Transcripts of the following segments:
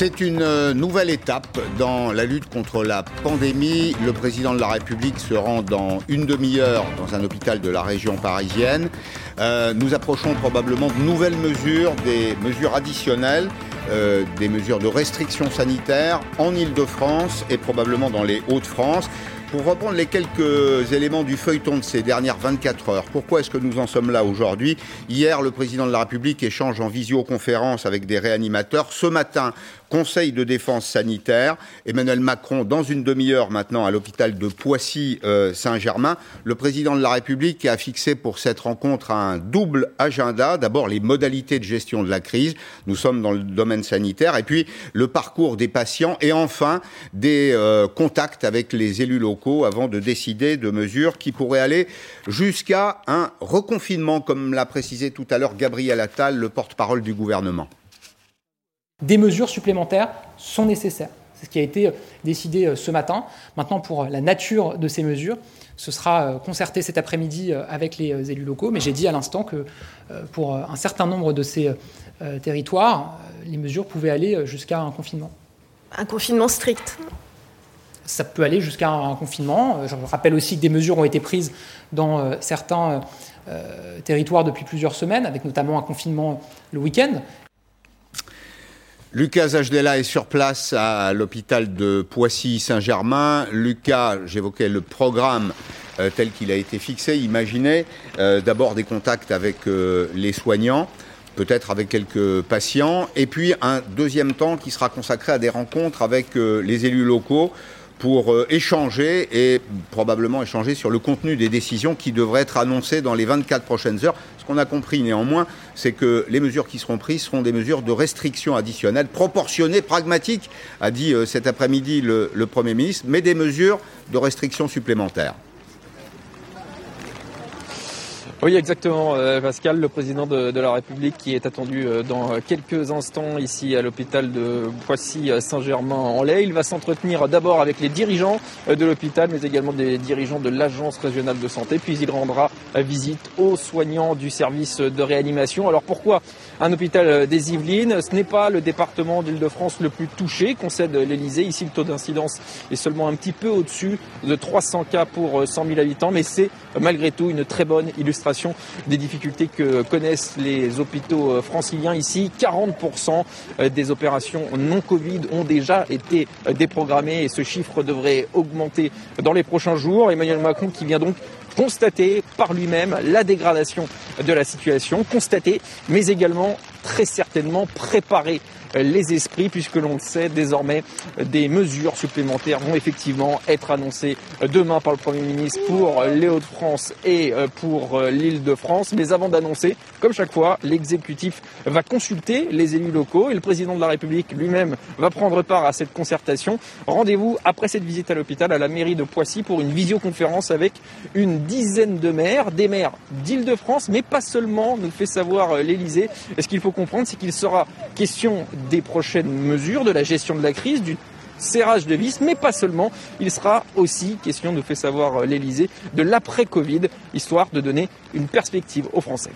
C'est une euh, nouvelle étape dans la lutte contre la pandémie. Le président de la République se rend dans une demi-heure dans un hôpital de la région parisienne. Euh, nous approchons probablement de nouvelles mesures, des mesures additionnelles, euh, des mesures de restriction sanitaire en Ile-de-France et probablement dans les Hauts-de-France. Pour reprendre les quelques éléments du feuilleton de ces dernières 24 heures, pourquoi est-ce que nous en sommes là aujourd'hui? Hier, le président de la République échange en visioconférence avec des réanimateurs. Ce matin, Conseil de défense sanitaire. Emmanuel Macron, dans une demi-heure maintenant, à l'hôpital de Poissy-Saint-Germain. Le président de la République a fixé pour cette rencontre un double agenda. D'abord, les modalités de gestion de la crise. Nous sommes dans le domaine sanitaire. Et puis, le parcours des patients. Et enfin, des euh, contacts avec les élus locaux avant de décider de mesures qui pourraient aller jusqu'à un reconfinement, comme l'a précisé tout à l'heure Gabriel Attal, le porte-parole du gouvernement des mesures supplémentaires sont nécessaires. C'est ce qui a été euh, décidé euh, ce matin. Maintenant, pour la nature de ces mesures, ce sera euh, concerté cet après-midi avec les élus locaux, mais j'ai dit à l'instant que pour un certain nombre de ces territoires, les mesures pouvaient aller jusqu'à un confinement. Un confinement strict ça peut aller jusqu'à un confinement. Je rappelle aussi que des mesures ont été prises dans certains territoires depuis plusieurs semaines, avec notamment un confinement le week-end. Lucas Ajdela est sur place à l'hôpital de Poissy-Saint-Germain. Lucas, j'évoquais le programme euh, tel qu'il a été fixé. Imaginez euh, d'abord des contacts avec euh, les soignants, peut-être avec quelques patients, et puis un deuxième temps qui sera consacré à des rencontres avec les élus locaux pour échanger et probablement échanger sur le contenu des décisions qui devraient être annoncées dans les 24 prochaines heures. Ce qu'on a compris néanmoins, c'est que les mesures qui seront prises seront des mesures de restriction additionnelle, proportionnées, pragmatiques, a dit euh, cet après-midi le Premier ministre, mais des mesures de restriction supplémentaires. Oui, exactement, euh, Pascal, le président de, la République qui est attendu euh, dans quelques instants ici à l'hôpital de Poissy-Saint-Germain-en-Laye. Il va s'entretenir d'abord avec les dirigeants euh, de l'hôpital, mais également des dirigeants de l'Agence régionale de santé. Puis il rendra visite aux soignants du service de réanimation. Alors pourquoi un hôpital des Yvelines? Ce n'est pas le département d'Île-de-France le plus touché, concède l'Elysée. Ici, le taux d'incidence est seulement un petit peu au-dessus de 300 cas pour 100 000 habitants, mais c'est malgré tout une très bonne illustration des difficultés que connaissent les hôpitaux euh, franciliens ici. 40% euh, des opérations non Covid ont déjà été déprogrammées et ce chiffre devrait augmenter dans les prochains jours. Emmanuel Macron qui vient donc constater par lui-même la dégradation de la situation, constater, mais également très certainement préparer les esprits, puisque l'on le sait désormais, des mesures supplémentaires vont effectivement être annoncées demain par le Premier ministre pour les Hauts-de-France et euh, pour euh, l'île de France. Mais avant d'annoncer, comme chaque fois, l'exécutif va consulter les élus locaux et le président de la République lui-même va prendre part à cette concertation. Rendez-vous après cette visite à l'hôpital à la mairie de Poissy pour une visioconférence avec une dizaine de maires, des maires d'Île-de-France, mais pas seulement, nous fait savoir euh, l'Elysée. Et ce qu'il faut comprendre, c'est qu'il sera question des prochaines mesures, de la gestion de la crise, du serrage de vis, mais pas seulement. Il sera aussi question, nous fait savoir l'Elysée, de l'après-Covid, histoire de donner une perspective aux Français.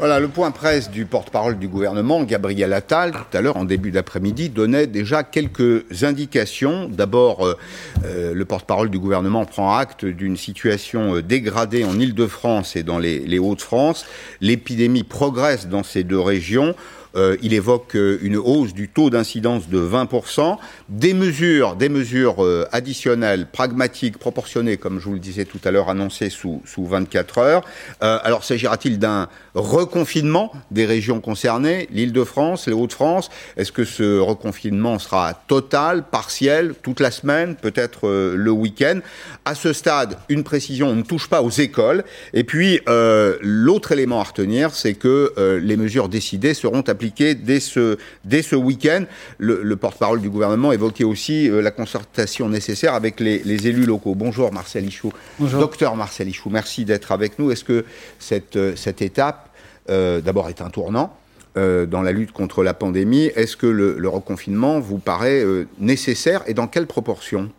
Voilà, le point presse du porte-parole du gouvernement, Gabriel Attal, tout à l'heure en début d'après-midi, donnait déjà quelques indications. D'abord, euh, euh, le porte-parole du gouvernement prend acte d'une situation euh, dégradée en Ile-de-France et dans les Hauts-de-France. L'épidémie progresse dans ces deux régions. Euh, il évoque euh, une hausse du taux d'incidence de 20%, des mesures, des mesures euh, additionnelles, pragmatiques, proportionnées, comme je vous le disais tout à l'heure, annoncées sous, sous 24 heures. alors s'agira-t-il d'un reconfinement des régions concernées, l'Île-de-France, les Hauts-de-France? Est-ce que ce reconfinement sera total, partiel, toute la semaine, peut-être le week-end? À ce stade, une précision, on ne touche pas aux écoles. Et puis, l'autre élément à retenir, c'est que les mesures décidées seront appliquées dès ce, dès ce week-end. Le, porte-parole du gouvernement évoquait aussi euh, la concertation nécessaire avec les, élus locaux. Bonjour Marcel Ichou. Bonjour. Docteur Marcel Ichou, merci d'être avec nous. Est-ce que cette, euh, cette étape, euh, d'abord, est un tournant dans la lutte contre la pandémie? Est-ce que le, reconfinement vous paraît nécessaire et dans quelle proportion?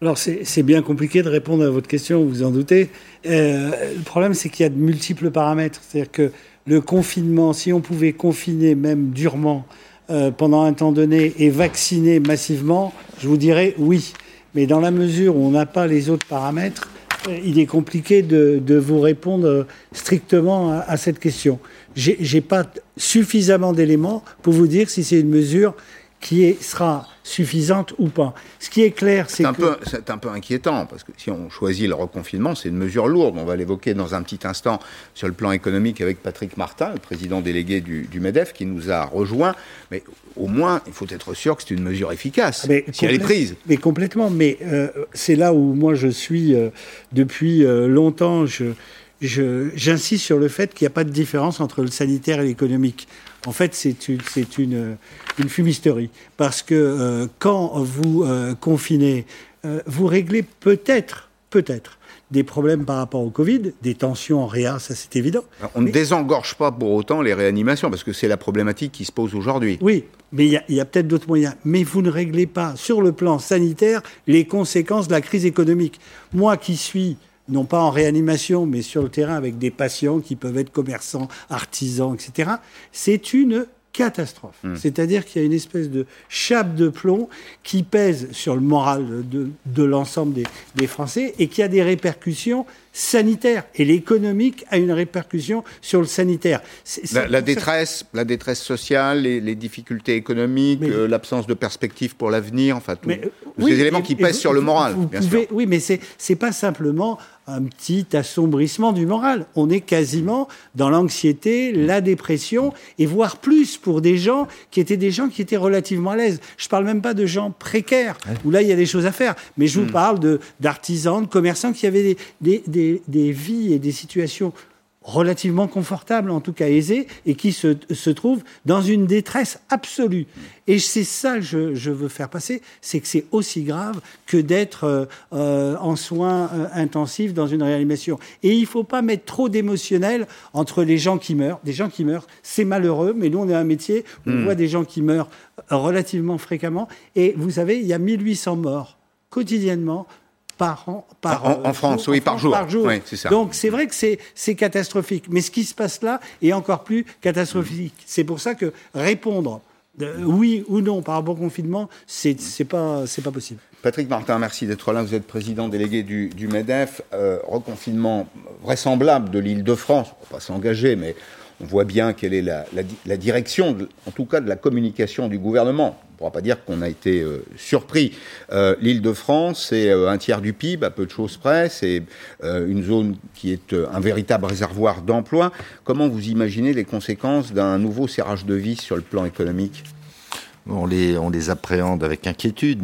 Alors c'est bien compliqué de répondre à votre question, vous en doutez. le problème, c'est qu'il y a de multiples paramètres. C'est-à-dire que le confinement, si on pouvait confiner même durement euh, pendant un temps donné et vacciner massivement, je vous dirais oui. Mais dans la mesure où on n'a pas les autres paramètres, euh, il est compliqué de, de vous répondre strictement à, à cette question. J'ai pas suffisamment d'éléments pour vous dire si c'est une mesure qui est, sera suffisante ou pas. Ce qui est clair, c'est que... C'est un peu inquiétant, parce que si on choisit le reconfinement, c'est une mesure lourde. On va l'évoquer dans un petit instant sur le plan économique avec Patrick Martin, le président délégué du, MEDEF, qui nous a rejoint. Mais au moins, il faut être sûr que c'est une mesure efficace, mais si elle est prise. Mais complètement. Mais euh, c'est là où moi je suis, euh, depuis euh, longtemps, je j'insiste sur le fait qu'il n'y a pas de différence entre le sanitaire et l'économique. En fait, c'est une, une, une, fumisterie. Parce que euh, quand vous euh, confinez, euh, vous réglez peut-être, peut-être, des problèmes par rapport au Covid, des tensions en réa, ça c'est évident. On ne désengorge pas pour autant les réanimations, parce que c'est la problématique qui se pose aujourd'hui. Oui, mais il y a, a peut-être d'autres moyens. Mais vous ne réglez pas, sur le plan sanitaire, les conséquences de la crise économique. Moi qui suis non pas en réanimation, mais sur le terrain avec des patients qui peuvent être commerçants, artisans, etc., c'est une catastrophe. Hmm. C'est-à-dire qu'il y a une espèce de chape de plomb qui pèse sur le moral de, l'ensemble des, Français et qui a des répercussions sanitaires. Et l'économique a une répercussion sur le sanitaire. la, détresse, la détresse sociale, les, difficultés économiques, euh, l'absence de perspective pour l'avenir, enfin, tous ces éléments qui pèsent sur le moral, bien sûr. Oui, mais c'est pas simplement un petit assombrissement du moral. On est quasiment dans l'anxiété, la dépression, et voire plus pour des gens qui étaient des gens qui étaient relativement à l'aise. Je ne parle même pas de gens précaires, où là, il y a des choses à faire. Mais je vous hmm. parle d'artisans, de, commerçants qui avaient des, des, des vies et des situations relativement confortable, en tout cas aisé, et qui se, se trouve dans une détresse absolue. Et c'est ça que je, je, veux faire passer, c'est que c'est aussi grave que d'être euh, euh en soins euh, intensifs dans une réanimation. Et il ne faut pas mettre trop d'émotionnel entre les gens qui meurent. Des gens qui meurent, c'est malheureux, mais nous, on a un métier où on hmm. voit des gens qui meurent relativement fréquemment. Et vous savez, il y a 1800 morts quotidiennement par an. Par, en, euh, France, oui, par jour. Par jour. Donc c'est vrai que c'est catastrophique. Mais ce qui se passe là est encore plus catastrophique. C'est pour ça que répondre oui ou non par rapport au confinement, c'est pas, pas possible. Patrick Martin, merci d'être là. Vous êtes président délégué du, MEDEF. Euh, reconfinement vraisemblable de l'île de France. On ne va pas s'engager, mais on voit bien quelle est la, la direction, en tout cas de la communication du gouvernement on ne pourra pas dire qu'on a été euh, surpris. Euh, L'île de France, c'est euh, un tiers du PIB, à peu de choses près. C'est une zone qui est un véritable réservoir d'emploi. Comment vous imaginez les conséquences d'un nouveau serrage de vis sur le plan économique? On les, on les appréhende avec inquiétude.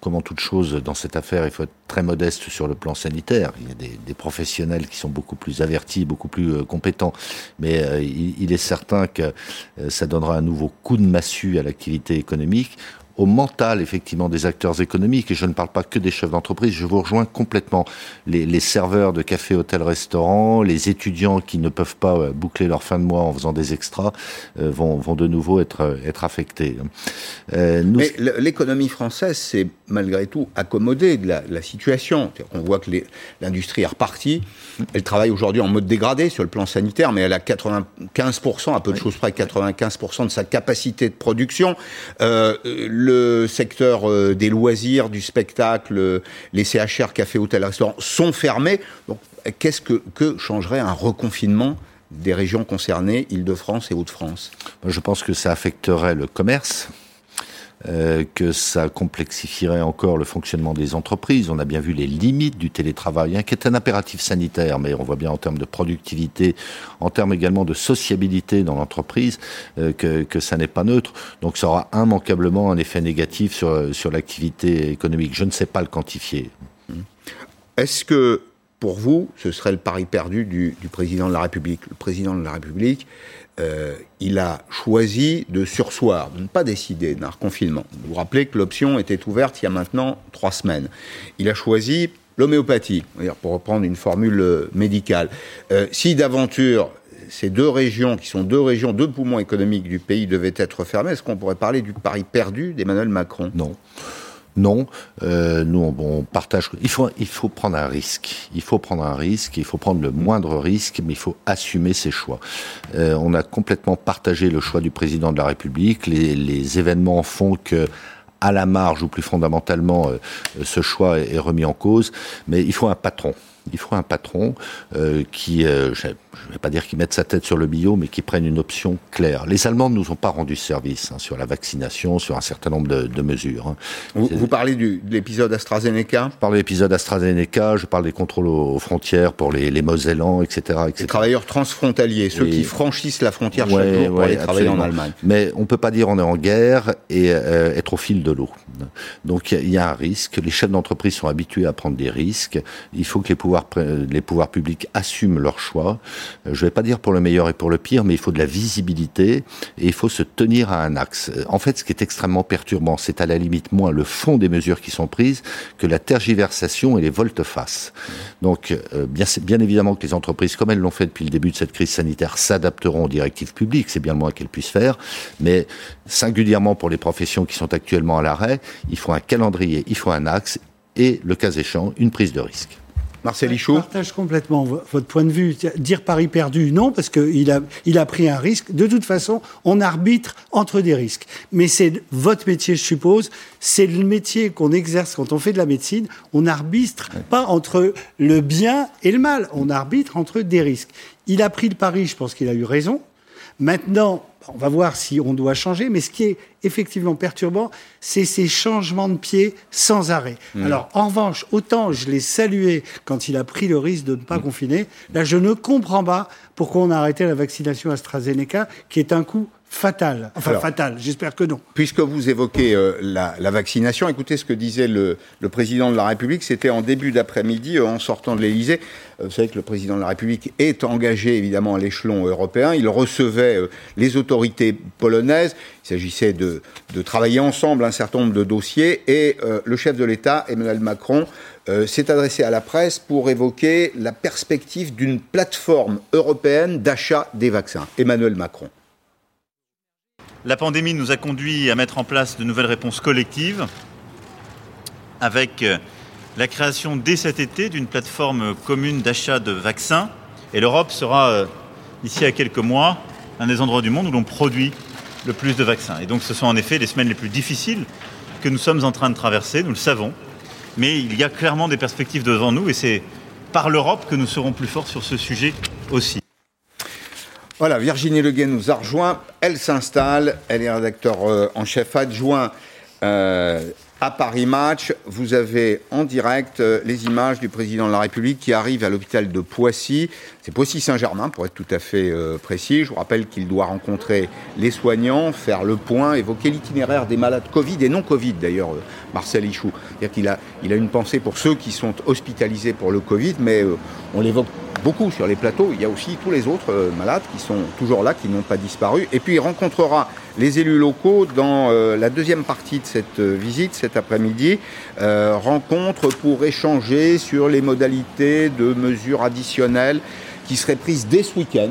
Comment toute chose dans cette affaire, il faut être très modeste sur le plan sanitaire. Il y a des, professionnels qui sont beaucoup plus avertis, beaucoup plus euh, compétents. Mais euh, il, est certain que euh, ça donnera un nouveau coup de massue à l'activité économique au mental effectivement des acteurs économiques, et je ne parle pas que des chefs d'entreprise, je vous rejoins complètement. Les, les serveurs de café, hôtel, restaurant, les étudiants qui ne peuvent pas boucler leur fin de mois en faisant des extras euh, vont, vont de nouveau être, être affectés. Euh, Mais l'économie française s'est malgré tout accommodée de la, la situation. On voit que l'industrie est repartie. Elle travaille aujourd'hui en mode dégradé sur le plan sanitaire, mais elle a 95%, à peu de choses près, 95% de sa capacité de production. Euh, le secteur euh, des loisirs, du spectacle, les CHR, cafés, hôtels, restaurants sont fermés. Donc, qu'est-ce que, que changerait un reconfinement des régions concernées, Île-de-France et Hauts-de-France? Je pense que ça affecterait le commerce, euh, que ça complexifierait encore le fonctionnement des entreprises. On a bien vu les limites du télétravail, hein, qui est un impératif sanitaire, mais on voit bien en termes de productivité, en termes également de sociabilité dans l'entreprise, euh, que, que ça n'est pas neutre. Donc ça aura immanquablement un effet négatif sur, sur l'activité économique. Je ne sais pas le quantifier. Est-ce que pour vous, ce serait le pari perdu du, du président de la République? Le président de la République euh, il a choisi de sursoir, de ne pas décider d'un reconfinement. Vous vous rappelez que l'option était ouverte il y a maintenant trois semaines. Il a choisi l'homéopathie, pour reprendre une formule euh, médicale. Euh, si d'aventure ces deux régions, qui sont deux régions, deux poumons économiques du pays, devaient être fermées, est-ce qu'on pourrait parler du pari perdu d'Emmanuel Macron? Non. Non, euh, nous on, partage. Il faut, prendre un risque. Il faut prendre un risque. Il faut prendre le moindre risque, mais il faut assumer ses choix. Euh, on a complètement partagé le choix du président de la République. Les, événements font que à la marge ou plus fondamentalement, euh, ce choix est remis en cause. Mais il faut un patron. Il faut un patron qui, je ne vais pas dire qu'il mette sa tête sur le bio, mais qui prenne une option claire. Les Allemands ne nous ont pas rendu service hein, sur la vaccination, sur un certain nombre de, de mesures. Hein. Vous, parlez du, de l'épisode AstraZeneca? Je parle de l'épisode AstraZeneca, je parle des contrôles aux frontières pour les, les Mosellans, etc., etc. Les travailleurs transfrontaliers, ceux qui franchissent la frontière chaque jour pour aller travailler en Allemagne. Mais on ne peut pas dire on est en guerre et euh, être au fil de l'eau. Donc il y a un risque. Les chefs d'entreprise sont habitués à prendre des risques. Il faut que les pouvoirs les pouvoirs publics assument leurs choix. Euh, je ne vais pas dire pour le meilleur et pour le pire, mais il faut de la visibilité et il faut se tenir à un axe. Euh, en fait, ce qui est extrêmement perturbant, c'est à la limite moins le fond des mesures qui sont prises que la tergiversation et les volte-face. Donc, euh, bien, bien évidemment que les entreprises, comme elles l'ont fait depuis le début de cette crise sanitaire, s'adapteront aux directives publiques, c'est bien le moins qu'elles puissent faire, mais singulièrement pour les professions qui sont actuellement à l'arrêt, il faut un calendrier, il faut un axe et, le cas échéant, une prise de risque. Marcel Ichou Je partage complètement votre point de vue. Dire Paris perdu, non, parce qu'il a, il a pris un risque. De toute façon, on arbitre entre des risques. Mais c'est votre métier, je suppose. C'est le métier qu'on exerce quand on fait de la médecine. On arbitre pas entre le bien et le mal. On arbitre entre des risques. Il a pris le pari, je pense qu'il a eu raison. Maintenant, on va voir si on doit changer, mais ce qui est effectivement perturbant, c'est ces changements de pied sans arrêt. Mmh. Alors, en revanche, autant je l'ai salué quand il a pris le risque de ne pas mmh. confiner, là, je ne comprends pas pourquoi on a arrêté la vaccination AstraZeneca, qui est un coup fatal. Enfin, fatal, j'espère que non. Puisque vous évoquez euh, la, vaccination, écoutez ce que disait le, président de la République. C'était en début d'après-midi, euh, en sortant de l'Élysée. Euh, vous savez que le président de la République est engagé, évidemment, à l'échelon européen. Il recevait les autorités polonaises. Il s'agissait de, de, travailler ensemble un certain nombre de dossiers. Et le chef de l'État, Emmanuel Macron, s'est adressé à la presse pour évoquer la perspective d'une plateforme européenne d'achat des vaccins. Emmanuel Macron. La pandémie nous a conduit à mettre en place de nouvelles réponses collectives avec euh, la création dès cet été d'une plateforme commune d'achat de vaccins. Et l'Europe sera, euh, d'ici à quelques mois, un des endroits du monde où l'on produit le plus de vaccins. Et donc ce sont en effet les semaines les plus difficiles que nous sommes en train de traverser, nous le savons. Mais il y a clairement des perspectives devant nous et c'est par l'Europe que nous serons plus forts sur ce sujet aussi. Voilà, Virginie Leguet nous a rejoint. Elle s'installe. Elle est rédacteur euh, en chef adjoint euh, à Paris Match. Vous avez en direct euh, les images du président de la République qui arrive à l'hôpital de Poissy. C'est Poissy-Saint-Germain, pour être tout à fait précis. Je vous rappelle qu'il doit rencontrer les soignants, faire le point, évoquer l'itinéraire des malades Covid et non Covid d'ailleurs, Marcel Ichou. C'est-à-dire qu'il il a une pensée pour ceux qui sont hospitalisés pour le Covid, mais on l'évoque beaucoup sur les plateaux. Il y a aussi tous les autres euh, malades qui sont toujours là, qui n'ont pas disparu. Et puis il rencontrera les élus locaux dans euh, la deuxième partie de cette euh, visite cet après-midi. rencontre pour échanger sur les modalités de mesures additionnelles qui seraient prises dès ce week-end.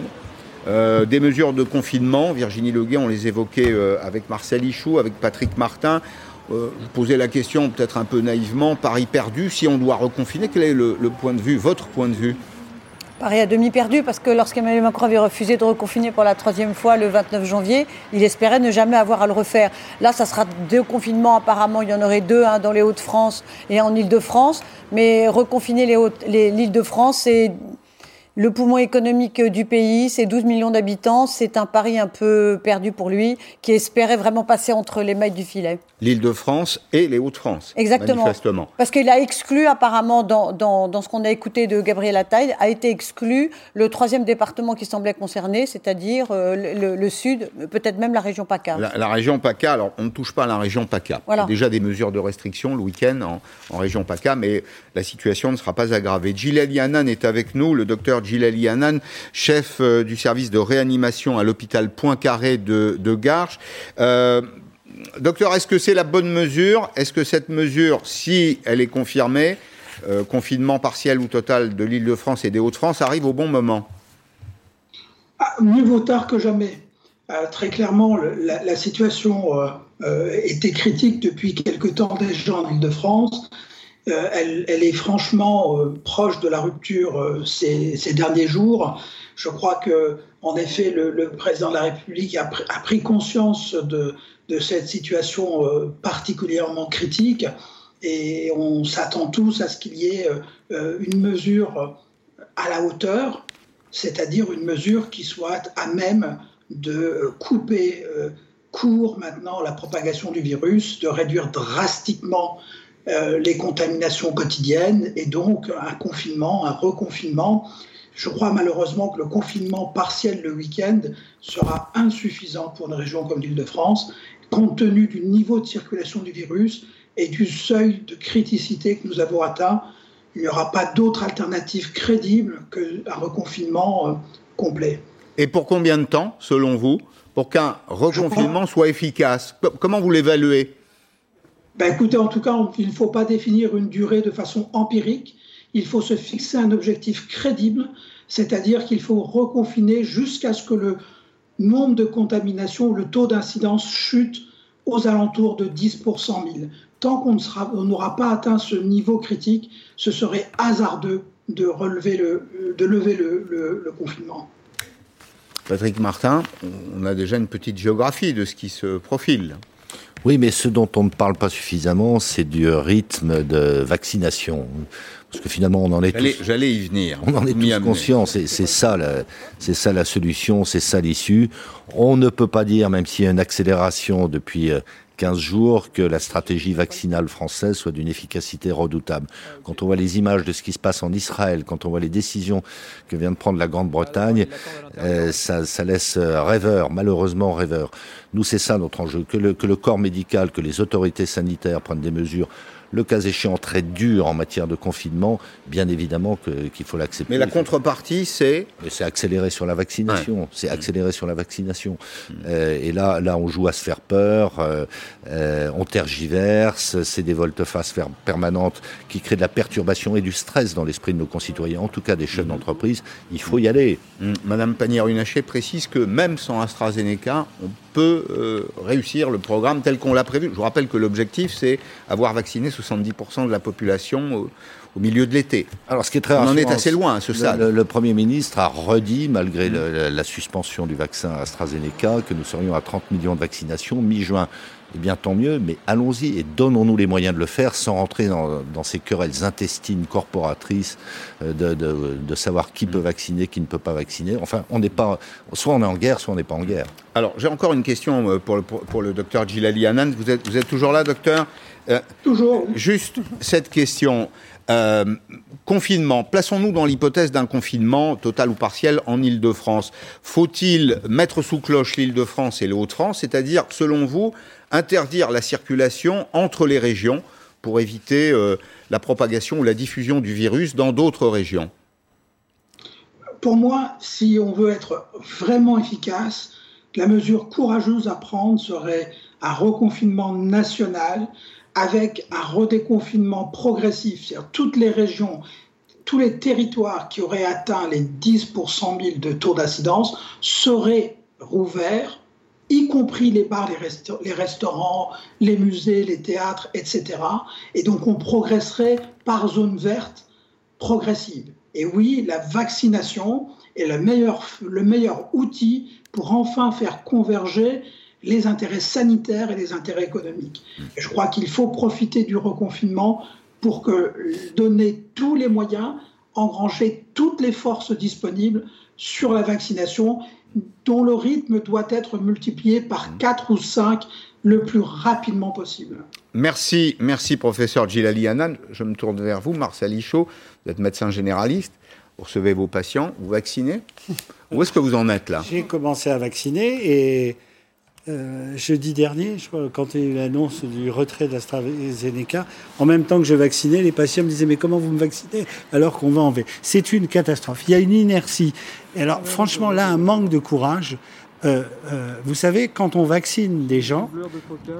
des mesures de confinement, Virginie Leguet, on les évoquait avec Marcel Ichou, avec Patrick Martin. vous posez la question peut-être un peu naïvement, Paris perdu, si on doit reconfiner, quel est le point de vue, votre point de vue? Paris a demi perdu parce que lorsqu'Emmanuel Macron avait refusé de reconfiner pour la troisième fois le 29 janvier, il espérait ne jamais avoir à le refaire. Là, ça sera deux confinements. Apparemment, il y en aurait deux, un dans les Hauts-de-France et en Ile-de-France. Mais reconfiner l'Île-de-France, c'est le poumon économique du pays, c'est 12 millions d'habitants. C'est un pari un peu perdu pour lui, qui espérait vraiment passer entre les mailles du filet. L'Île-de-France et les Hauts-de-France. Exactement. Manifestement. Parce qu'il a exclu, apparemment, dans, dans, ce qu'on a écouté de Gabriel Attal, a été exclu le troisième département qui semblait concerné, c'est-à-dire euh, le, sud, peut-être même la région PACA. La, région PACA, alors on ne touche pas à la région PACA. Il y a déjà des mesures de restriction le week-end en, en, région PACA, mais la situation ne sera pas aggravée. Gilles Yanan est avec nous, le docteur Gilali Hanan, chef euh, du service de réanimation à l'hôpital Poincaré de, de Garches. Euh, docteur, est-ce que c'est la bonne mesure? Est-ce que cette mesure, si elle est confirmée, euh, confinement partiel ou total de l'île de France et des Hauts-de-France, arrive au bon moment? Ah, Mieux vaut tard que jamais. très clairement, la, situation était critique depuis quelque temps déjà en Ile-de-France. Elle, elle, est franchement proche de la rupture ces, ces, derniers jours. Je crois que, en effet, le, président de la République a, pr a pris conscience de, cette situation particulièrement critique et on s'attend tous à ce qu'il y ait une mesure à la hauteur, c'est-à-dire une mesure qui soit à même de couper euh, court maintenant la propagation du virus, de réduire drastiquement euh, les contaminations quotidiennes et donc un confinement, un reconfinement. Je crois malheureusement que le confinement partiel le week-end sera insuffisant pour une région comme l'Île-de-France, compte tenu du niveau de circulation du virus et du seuil de criticité que nous avons atteint il n'y aura pas d'autre alternative crédible qu'un reconfinement euh, complet. Et pour combien de temps, selon vous, pour qu'un reconfinement soit efficace? Comment vous l'évaluez? Ben Écoutez, en tout cas, il ne faut pas définir une durée de façon empirique. Il faut se fixer un objectif crédible, c'est-à-dire qu'il faut reconfiner jusqu'à ce que le nombre de contaminations, le taux d'incidence chute aux alentours de 10 pour 100 000 tant qu'on n'aura pas atteint ce niveau critique, ce serait hasardeux de, relever lever le, le, confinement. Patrick Martin, on a déjà une petite géographie de ce qui se profile. Oui, mais ce dont on ne parle pas suffisamment, c'est du rythme de vaccination. Parce que finalement, on en est tous. J'allais y venir. On en est tous conscients. C'est ça, c'est ça la solution, c'est ça l'issue. On ne peut pas dire, même s'il y a une accélération depuis euh, 15 jours que la stratégie vaccinale française soit d'une efficacité redoutable. Quand on voit les images de ce qui se passe en Israël, quand on voit les décisions que vient de prendre la Grande-Bretagne, euh, ça, ça, laisse rêveur, malheureusement rêveur. Nous, c'est ça notre enjeu, que le, que le corps médical, que les autorités sanitaires prennent des mesures le cas échéant très dur en matière de confinement, bien évidemment qu'il faut l'accepter. Mais la contrepartie, c'est C'est accélérer sur la vaccination. C'est accélérer sur la vaccination. Euh, et là, là, on joue à se faire peur, euh, euh, on tergiverse, c'est des volte-face permanentes qui créent de la perturbation et du stress dans l'esprit de nos concitoyens, en tout cas des chefs mm. d'entreprise. Il faut y aller. Mm. Madame Pannière-Runacher précise que même sans AstraZeneca, on peut euh, réussir le programme tel qu'on l'a prévu. Je vous rappelle que l'objectif, c'est avoir vacciné 70% de la population au, milieu de l'été. Alors, ce qui est très On en est assez loin à ce stade. Le, Premier ministre a redit, malgré la suspension du vaccin AstraZeneca, que nous serions à 30 millions de vaccinations mi-juin eh bien tant mieux, mais allons-y et donnons-nous les moyens de le faire sans rentrer dans, ces querelles intestines corporatrices euh, de, savoir qui peut vacciner, qui ne peut pas vacciner. Enfin, on n'est pas, soit on est en guerre, soit on n'est pas en guerre. Alors, j'ai encore une question euh, pour le, pour, le docteur Gilali Anand. Vous êtes, vous êtes toujours là, docteur? Euh, Toujours. Juste cette question. confinement, plaçons-nous dans l'hypothèse d'un confinement total ou partiel en Ile-de-France. Faut-il mettre sous cloche l'Ile-de-France et le Haut-de-France C'est-à-dire, selon vous, interdire la circulation entre les régions pour éviter euh, la propagation ou la diffusion du virus dans d'autres régions Pour moi, si on veut être vraiment efficace, la mesure courageuse à prendre serait un reconfinement national avec un redéconfinement progressif. C'est-à-dire toutes les régions, tous les territoires qui auraient atteint les 10 pour 100 000 de taux d'incidence seraient rouverts y compris les bars, les, restaurants, les musées, les théâtres, etc. Et donc on progresserait par zone verte progressive. Et oui, la vaccination est le meilleur, le meilleur outil pour enfin faire converger les intérêts sanitaires et les intérêts économiques. Je crois qu'il faut profiter du reconfinement pour donner tous les moyens, engranger toutes les forces disponibles sur la vaccination dont le rythme doit être multiplié par 4 ou 5 le plus rapidement possible. Merci, merci professeur Gilali Hanan. Je me tourne vers vous, Marcel Ichaud. Vous êtes médecin généraliste. Vous recevez vos patients, vous vaccinez? Où est-ce que vous en êtes là? J'ai commencé à vacciner et euh, jeudi dernier, je crois, quand il y a eu l'annonce du retrait d'AstraZeneca, en même temps que je vaccinais, les patients me disaient Mais comment vous me vaccinez alors qu'on va en V C'est une catastrophe. Il y a une inertie. Et alors, franchement, là, un manque de courage euh, euh, vous savez, quand on vaccine des gens,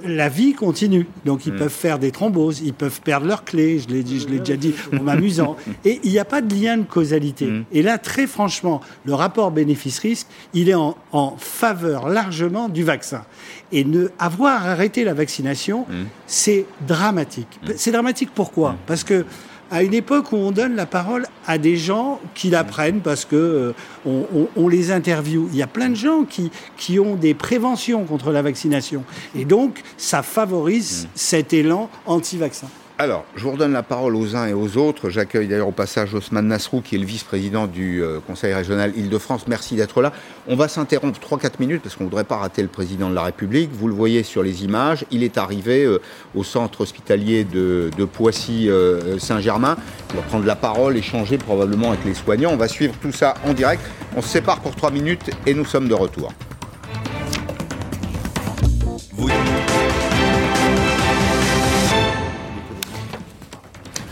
la vie continue. Donc ils Mm. peuvent faire des thromboses, ils peuvent perdre leurs clés, je l'ai dit- je l'ai déjà dit en m'amusant. Et il n'y a pas de lien de causalité. Mm. Et là, très franchement, le rapport bénéfice-risque, il est en, en faveur largement du vaccin. Et ne avoir arrêté la vaccination, Mm. c'est dramatique. C'est dramatique pourquoi? Parce que à une époque où on donne la parole à des gens qui la prennent parce que euh, on, on- on les interviewe. Il y a plein de gens qui, qui ont des préventions contre la vaccination. Et donc, ça favorise cet élan anti-vaccin. Alors, je vous redonne la parole aux uns et aux autres. J'accueille d'ailleurs au passage Osman Nasrou, qui est le vice-président du euh, Conseil régional Île-de-France. Merci d'être là. On va s'interrompre 3-4 minutes parce qu'on ne voudrait pas rater le président de la République. Vous le voyez sur les images. Il est arrivé euh, au centre hospitalier de, Poissy-Saint-Germain. Il va prendre la parole, échanger probablement avec les soignants. On va suivre tout ça en direct. On se sépare pour 3 minutes et nous sommes de retour.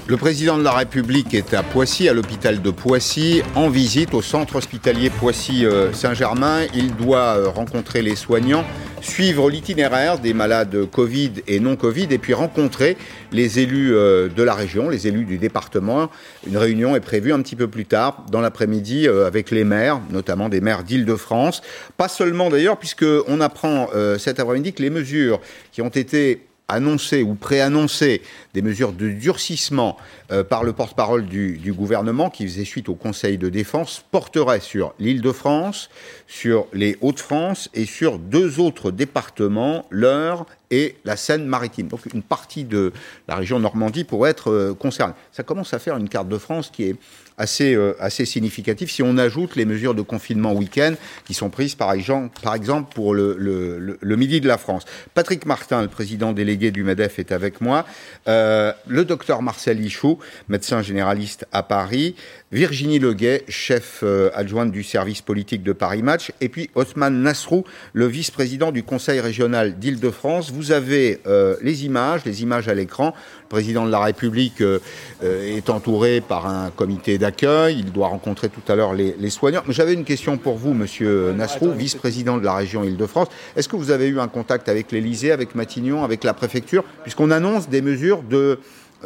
Le président de la République est à Poissy, à l'hôpital de Poissy, en visite au centre hospitalier Poissy-Saint-Germain. Il doit euh, rencontrer les soignants, suivre l'itinéraire des malades Covid et non Covid, et puis rencontrer les élus euh, de la région, les élus du département. Une réunion est prévue un petit peu plus tard, dans l'après-midi, euh, avec les maires, notamment des maires d'Île-de-France. Pas seulement d'ailleurs, puisqu'on apprend euh, cet après-midi que les mesures qui ont été annoncé ou préannoncé des mesures de durcissement euh, par le porte-parole du, gouvernement qui faisait suite au Conseil de défense porterait sur l'île de France, sur les Hauts-de-France et sur deux autres départements, l'Eure et la Seine-Maritime. Donc une partie de la région Normandie pourrait être euh, concernée. Ça commence à faire une carte de France qui est assez, euh, assez significative si on ajoute les mesures de confinement week-end qui sont prises par exemple, pour le, midi de la France. Patrick Martin, le président délégué du MEDEF, est avec moi. Euh, le docteur Marcel Ichou, médecin généraliste à Paris. Virginie Leguet, chef euh, adjointe du service politique de Paris Match. Et puis Osman Nasrou, le vice-président du Conseil régional d'Île-de-France. Vous avez euh, les images, les images à l'écran. Le président de la République euh, euh, est entouré par un comité d'accueil. Il doit rencontrer tout à l'heure les, les soignants. Mais j'avais une question pour vous, monsieur Nasrou, vice-président de la région Île-de-France. Est-ce que vous avez eu un contact avec l'Élysée, avec Matignon, avec la préfecture, puisqu'on annonce des mesures de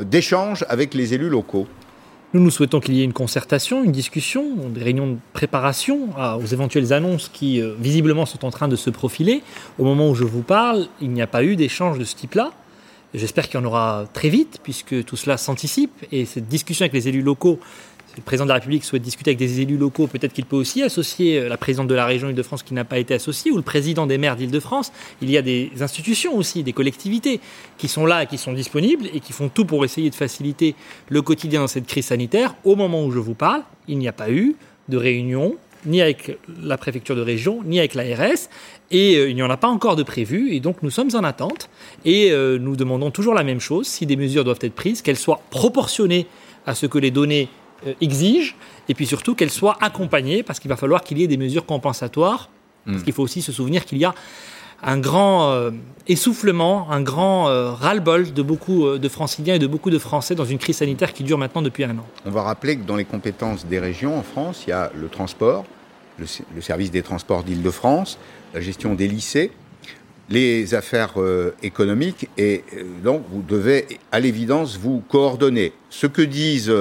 d'échange avec les élus locaux? Nous, nous souhaitons qu'il y ait une concertation, une discussion, des réunions de préparation à- aux éventuelles annonces qui, euh, visiblement, sont en train de se profiler. Au moment où je vous parle, il n'y a pas eu d'échange de ce type-là. J'espère qu'il y en aura très vite, puisque tout cela s'anticipe. Et cette discussion avec les élus locaux, si le président de la République souhaite discuter avec des élus locaux, peut-être qu'il peut aussi associer euh, la présidente de la région Île-de-France qui n'a pas été associée, ou le président des maires d'Île-de-France. Il y a des institutions aussi, des collectivités qui sont là, qui sont disponibles et qui font tout pour essayer de faciliter le quotidien dans cette crise sanitaire. Au moment où je vous parle, il n'y a pas eu de réunion ni avec la préfecture de région, ni avec l'ARS, et euh, il n'y en a pas encore de prévu, et donc nous sommes en attente, et euh, nous demandons toujours la même chose, si des mesures doivent être prises, qu'elles soient proportionnées à ce que les données euh, exigent, et puis surtout qu'elles soient accompagnées, parce qu'il va falloir qu'il y ait des mesures compensatoires, parce qu'il faut aussi se souvenir qu'il y a un grand euh, essoufflement, un grand euh, ras-le-bol de beaucoup euh, de franciliens et de beaucoup de Français dans une crise sanitaire qui dure maintenant depuis un an. On va rappeler que dans les compétences des régions en France, il y a le transport, le, le service des transports d'Île-de-France, la gestion des lycées, les affaires économiques, et donc vous devez à l'évidence vous coordonner. Ce que disent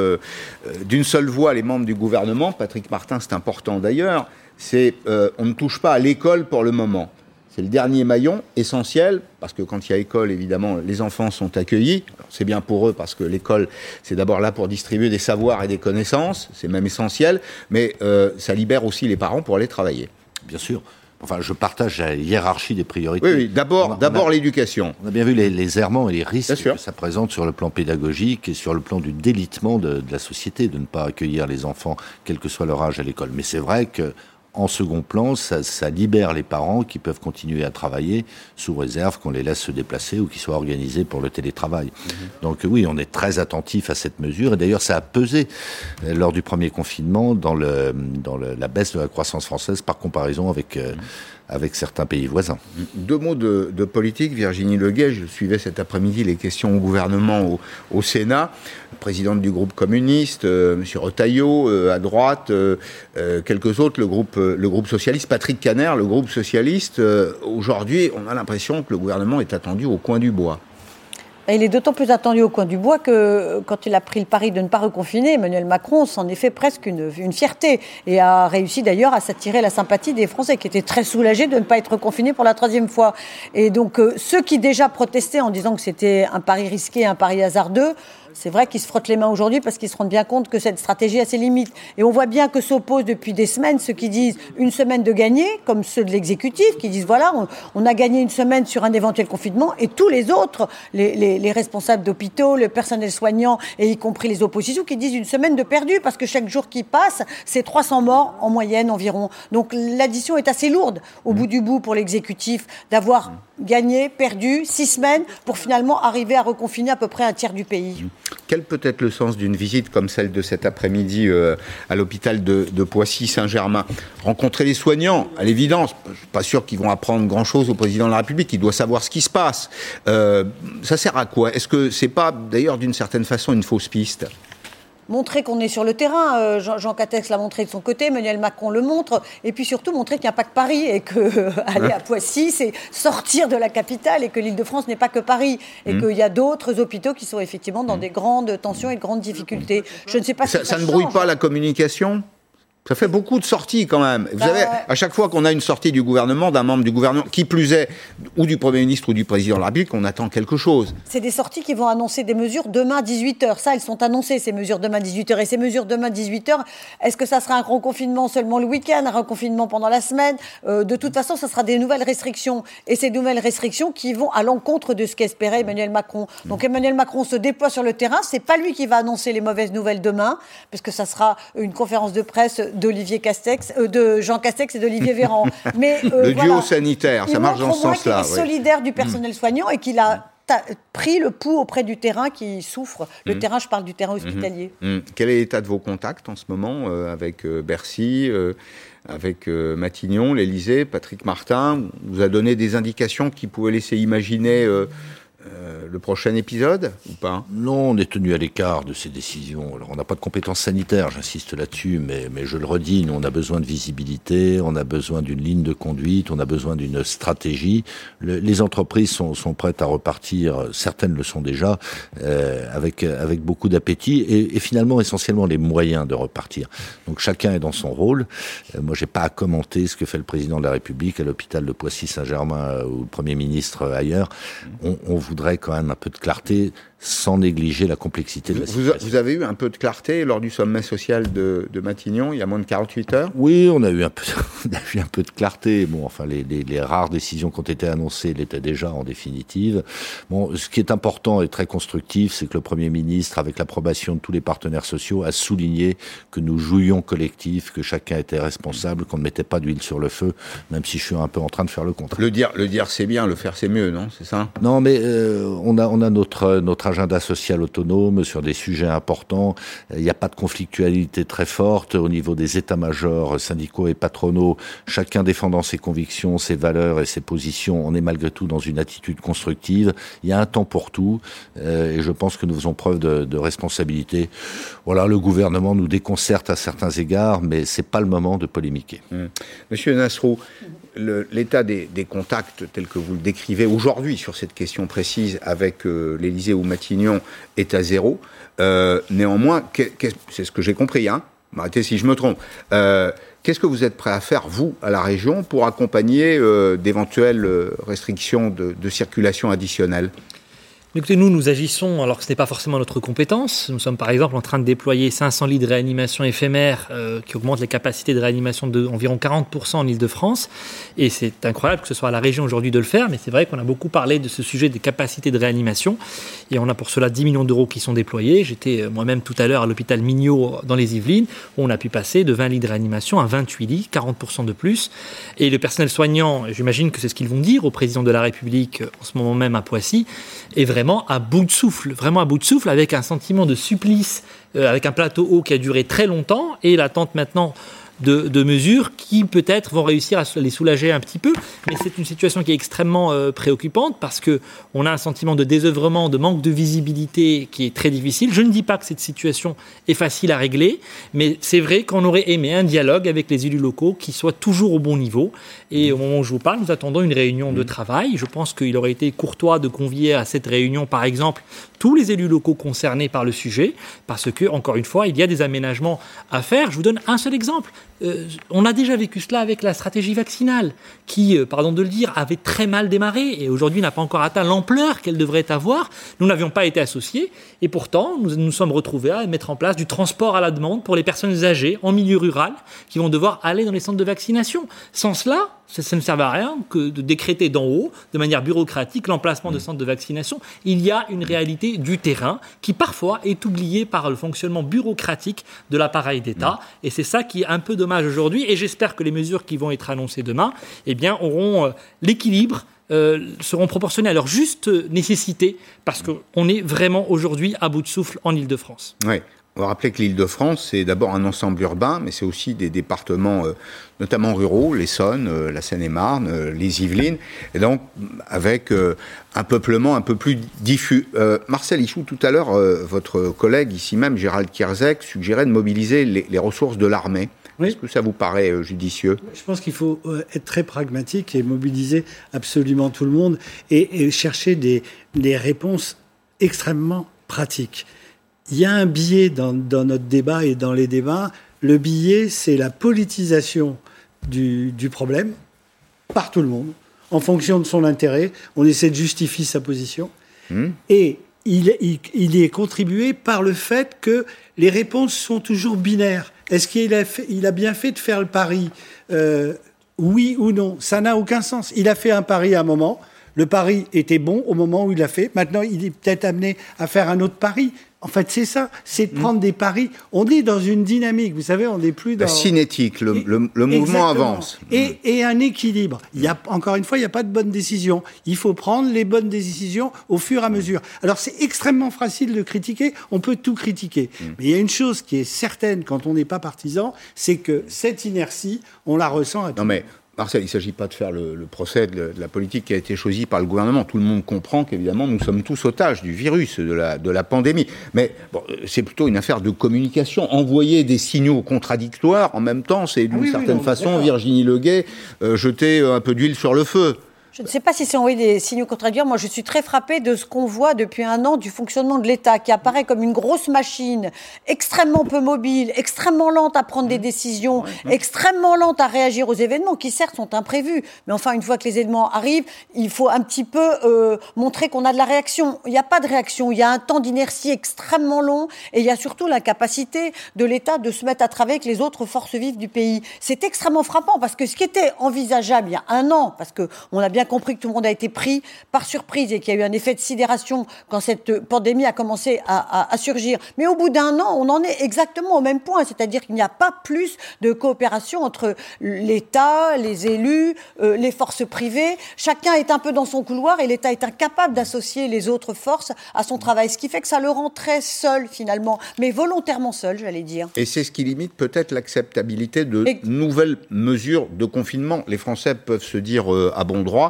d'une seule voix les membres du gouvernement, Patrick Martin, c'est important d'ailleurs, c'est on ne touche pas à l'école pour le moment. C'est le dernier maillon essentiel, parce que quand il y a école, évidemment, les enfants sont accueillis. C'est bien pour eux, parce que l'école, c'est d'abord là pour distribuer des savoirs et des connaissances, c'est même essentiel, mais euh, ça libère aussi les parents pour aller travailler. Bien sûr. Enfin, je partage la hiérarchie des priorités. Oui, oui, d'abord, d'abord l'éducation. On a bien vu les, les errements et les risques que ça présente sur le plan pédagogique et sur le plan du délitement de, de la société, de ne pas accueillir les enfants, quel que soit leur âge à l'école. Mais c'est vrai que en second plan, ça, ça libère les parents qui peuvent continuer à travailler sous réserve qu'on les laisse se déplacer ou qu'ils soient organisés pour le télétravail. Donc oui, on est très attentif à cette mesure. Et d'ailleurs, ça a pesé euh, lors du premier confinement dans, le, dans le- la baisse de la croissance française par comparaison avec, euh, avec certains pays voisins. Deux mots de, de politique. Virginie Leguet, je suivais cet après-midi les questions au gouvernement au, au Sénat. Présidente du groupe communiste, M. Retailleau à droite, quelques autres, le groupe, le groupe socialiste, Patrick Caner, le groupe socialiste. Aujourd'hui, on a l'impression que le gouvernement est attendu au coin du bois. Il est d'autant plus attendu au coin du bois que quand il a pris le pari de ne pas reconfiner, Emmanuel Macron s'en est fait presque une, fierté et a réussi d'ailleurs à s'attirer la sympathie des Français qui étaient très soulagés de ne pas être confinés pour la troisième fois. Et donc euh, ceux qui déjà protestaient en disant que c'était un pari risqué, un pari hasardeux, c'est vrai qu'ils se frottent les mains aujourd'hui parce qu'ils se rendent bien compte que cette stratégie a ses limites. Et on voit bien que s'opposent depuis des semaines ceux qui disent une semaine de gagner, comme ceux de l'exécutif, qui disent voilà, on, a gagné une semaine sur un éventuel confinement, et tous les autres, les, responsables d'hôpitaux, le personnel soignant, et y compris les oppositions, qui disent une semaine de perdu parce que chaque jour qui passe, c'est 300 morts en moyenne environ. Donc l'addition est assez lourde au bout du bout pour l'exécutif d'avoir gagné, perdu six semaines pour finalement arriver à reconfiner à peu près un tiers du pays. Quel peut être le sens d'une visite comme celle de cet après-midi euh, à l'hôpital de, Poissy-Saint-Germain Rencontrer les soignants, à l'évidence, je ne suis pas sûr qu'ils vont apprendre grand-chose au président de la République, il doit savoir ce qui se passe. Euh, ça sert à quoi? Est-ce que c'est pas d'ailleurs d'une certaine façon une fausse piste? Montrer qu'on est sur le terrain. Euh, Jean, Catex l'a montré de son côté, Emmanuel Macron le montre, et puis surtout montrer qu'il n'y a pas que Paris et que aller à Poissy, c'est sortir de la capitale et que l'Île-de-France n'est pas que Paris et mmh. qu'il y a d'autres hôpitaux qui sont effectivement dans mmh. des grandes tensions et de grandes difficultés. Je ne sais pas ça, ça, ne brouille pas la communication? Ça fait beaucoup de sorties quand même. Vous savez, bah, à chaque fois qu'on a une sortie du gouvernement, d'un membre du gouvernement, qui plus est, ou du Premier ministre ou du Président de la République, on attend quelque chose. C'est des sorties qui vont annoncer des mesures demain 18h. Ça, elles sont annoncées, ces mesures demain 18h. Et ces mesures demain 18h, est-ce que ça sera un reconfinement seulement le week-end, un reconfinement pendant la semaine? Euh, De toute façon, ça sera des nouvelles restrictions. Et ces nouvelles restrictions qui vont à l'encontre de ce qu'espérait Emmanuel Macron. Donc Emmanuel Macron se déploie sur le terrain. C'est pas lui qui va annoncer les mauvaises nouvelles demain, parce que ça sera une conférence de presse d'Olivier Castex, euh, de Jean Castex et d'Olivier Véran. Mais euh, le duo sanitaire, ça marche dans ce sens-là. Il est solidaire du personnel mm. soignant et qu'il a pris le pouls auprès du terrain qui souffre. Le mm. terrain, je parle du terrain mm-hmm. hospitalier. Mm. Quel est l'état de vos contacts en ce moment euh, avec Bercy avec Matignon, l'Élysée, Patrick Martin, vous a donné des indications qui pouvaient laisser imaginer euh, le prochain épisode ou pas? Non, on est tenu à l'écart de ces décisions. Alors, on n'a pas de compétences sanitaires, j'insiste là-dessus, mais, mais je le redis, nous, on a besoin de visibilité, on a besoin d'une ligne de conduite, on a besoin d'une stratégie. les entreprises sont, sont, prêtes à repartir, certaines le sont déjà, euh, avec, avec beaucoup d'appétit et, et, finalement essentiellement les moyens de repartir. Donc chacun est dans son rôle. Euh, moi, j'ai pas à commenter ce que fait le président de la République à l'hôpital de Poissy-Saint-Germain euh, ou le Premier ministre ailleurs. On, on voudrait quand même un peu de clarté sans négliger la complexité de la vous, situation. Vous avez eu un peu de clarté lors du sommet social de, de, Matignon, il y a moins de 48 heures? Oui, on a eu un peu, on a eu un peu de clarté. Bon, enfin, les, les, les rares décisions qui ont été annoncées l'étaient déjà en définitive. Bon, ce qui est important et très constructif, c'est que le Premier ministre, avec l'approbation de tous les partenaires sociaux, a souligné que nous jouions collectif, que chacun était responsable, qu'on ne mettait pas d'huile sur le feu, même si je suis un peu en train de faire le contraire. Le dire, le dire c'est bien, le faire c'est mieux, non? C'est ça? Non, mais euh, on, a, on a notre, notre agenda social autonome sur des sujets importants. Il n'y a pas de conflictualité très forte au niveau des états-majors syndicaux et patronaux, chacun défendant ses convictions, ses valeurs et ses positions. On est malgré tout dans une attitude constructive. Il y a un temps pour tout euh, et je pense que nous faisons preuve de, responsabilité. Voilà, le gouvernement nous déconcerte à certains égards, mais c'est pas le moment de polémiquer. Mmh. Monsieur Nasrou, l'état des, contacts tels que vous le décrivez aujourd'hui sur cette question précise avec euh, l'Élysée ou Matignon est à zéro. Euh, néanmoins, c'est ce que j'ai compris, hein Arrêtez si je me trompe. Euh, qu'est-ce que vous êtes prêt à faire, vous, à la région, pour accompagner d'éventuelles restrictions de circulation additionnelles Écoutez, nous, nous agissons alors que ce n'est pas forcément notre compétence. Nous sommes par exemple en train de déployer 500 lits de réanimation éphémère euh, qui augmentent les capacités de réanimation d'environ 40% en Ile-de-France. Et c'est incroyable que ce soit à la région aujourd'hui de le faire, mais c'est vrai qu'on a beaucoup parlé de ce sujet des capacités de réanimation. Et on a pour cela 10 millions d'euros qui sont déployés. J'étais euh, moi-même tout à l'heure à l'hôpital Mignot dans les Yvelines, où on a pu passer de 20 lits de réanimation à 28 lits, 40% de plus. Et le personnel soignant, j'imagine que c'est ce qu'ils vont dire au président de la République euh, en ce moment même à Poissy, est vraiment vraiment à bout de souffle, vraiment à bout de souffle, avec un sentiment de supplice, euh, avec un plateau haut qui a duré très longtemps. Et l'attente maintenant de, mesures qui peut-être vont réussir à les soulager un petit peu. Mais c'est une situation qui est extrêmement euh, préoccupante parce que on a un sentiment de désœuvrement, de manque de visibilité qui est très difficile. Je ne dis pas que cette situation est facile à régler, mais c'est vrai qu'on aurait aimé un dialogue avec les élus locaux qui soit toujours au bon niveau. Et au moment où je vous parle, nous attendons une réunion de travail. Je pense qu'il aurait été courtois de convier à cette réunion, par exemple, tous les élus locaux concernés par le sujet, parce que, encore une fois, il y a des aménagements à faire. Je vous donne un seul exemple. Euh, on a déjà vécu cela avec la stratégie vaccinale, qui, euh, pardon de le dire, avait très mal démarré et aujourd'hui n'a pas encore atteint l'ampleur qu'elle devrait avoir. Nous n'avions pas été associés et pourtant nous nous sommes retrouvés à mettre en place du transport à la demande pour les personnes âgées en milieu rural qui vont devoir aller dans les centres de vaccination. Sans cela, ça, ne sert à rien que de décréter d'en haut, de manière bureaucratique, l'emplacement de centres de vaccination. Il y a une réalité du terrain qui parfois est oubliée par le fonctionnement bureaucratique de l'appareil d'État. Et c'est ça qui est un peu dommage aujourd'hui. Et j'espère que les mesures qui vont être annoncées demain, eh bien, auront euh, l'équilibre euh, seront proportionnées à leur juste nécessité, parce qu'on est vraiment aujourd'hui à bout de souffle en Ile-de-France. Oui. On va rappeler que l'Île-de-France, c'est d'abord un ensemble urbain, mais c'est aussi des départements, euh, notamment ruraux, l'Essonne, la Seine-et-Marne, les Yvelines, et donc avec un peuplement un peu plus diffus. Marcel Ichou, tout à l'heure, votre collègue ici même, Gérald Kierzek, suggérait de mobiliser les, ressources de l'armée. Est-ce que ça vous paraît judicieux? Je pense qu'il faut être très pragmatique et mobiliser absolument tout le monde et, chercher des, des réponses extrêmement pratiques il y a un biais dans, notre débat et dans les débats. Le biais, c'est la politisation du, problème par tout le monde, en fonction de son intérêt. On essaie de justifier sa position. Hmm. Et il, il, est contribué par le fait que les réponses sont toujours binaires. Est-ce qu'il a, bien fait de faire le pari euh, Oui ou non? Ça n'a aucun sens. Il a fait un pari à un moment. Le pari était bon au moment où il l'a fait. Maintenant, il est peut-être amené à faire un autre pari. En fait, c'est ça, c'est de mm. prendre des paris. On est dans une dynamique, vous savez, on n'est plus dans... La cinétique, le, mouvement avance. Mm. Et, un équilibre. Il y a, encore une fois, il n'y a pas de bonne décision. Il faut prendre les bonnes décisions au fur et à mesure. Alors, c'est extrêmement facile de critiquer, on peut tout critiquer. Mm. Mais il y a une chose qui est certaine quand on n'est pas partisan, c'est que cette inertie, on la ressent à tout Non mais Marcel, il ne s'agit pas de faire le, procès de, la politique qui a été choisie par le gouvernement. Tout le monde comprend qu'évidemment, nous sommes tous otages du virus, de la, de la pandémie. Mais bon, c'est plutôt une affaire de communication. Envoyer des signaux contradictoires en même temps, c'est d'une ah certaine façon, Virginie Leguet, euh, jeter un peu d'huile sur le feu. Je ne sais pas si c'est envoyé des signaux contradictoires. Moi, je suis très frappée de ce qu'on voit depuis un an du fonctionnement de l'État, qui apparaît comme une grosse machine, extrêmement peu mobile, extrêmement lente à prendre des mmh. décisions, extrêmement lente à réagir aux événements, qui certes sont imprévus. Mais enfin, une fois que les événements arrivent, il faut un petit peu euh, montrer qu'on a de la réaction. Il n'y a pas de réaction. Il y a un temps d'inertie extrêmement long et il y a surtout l'incapacité de l'État de se mettre à travailler avec les autres forces vives du pays. C'est extrêmement frappant parce que ce qui était envisageable il y a un an, parce qu'on a bien compris que tout le monde a été pris par surprise et qu'il y a eu un effet de sidération quand cette pandémie a commencé à, surgir. Mais au bout d'un an, on en est exactement au même point, c'est-à-dire qu'il n'y a pas plus de coopération entre l'État, les élus, euh, les forces privées. Chacun est un peu dans son couloir et l'État est incapable d'associer les autres forces à son travail, ce qui fait que ça le rend très seul finalement, mais volontairement seul, j'allais dire. Et c'est ce qui limite peut-être l'acceptabilité de nouvelles mesures de confinement. Les Français peuvent se dire euh, à bon droit,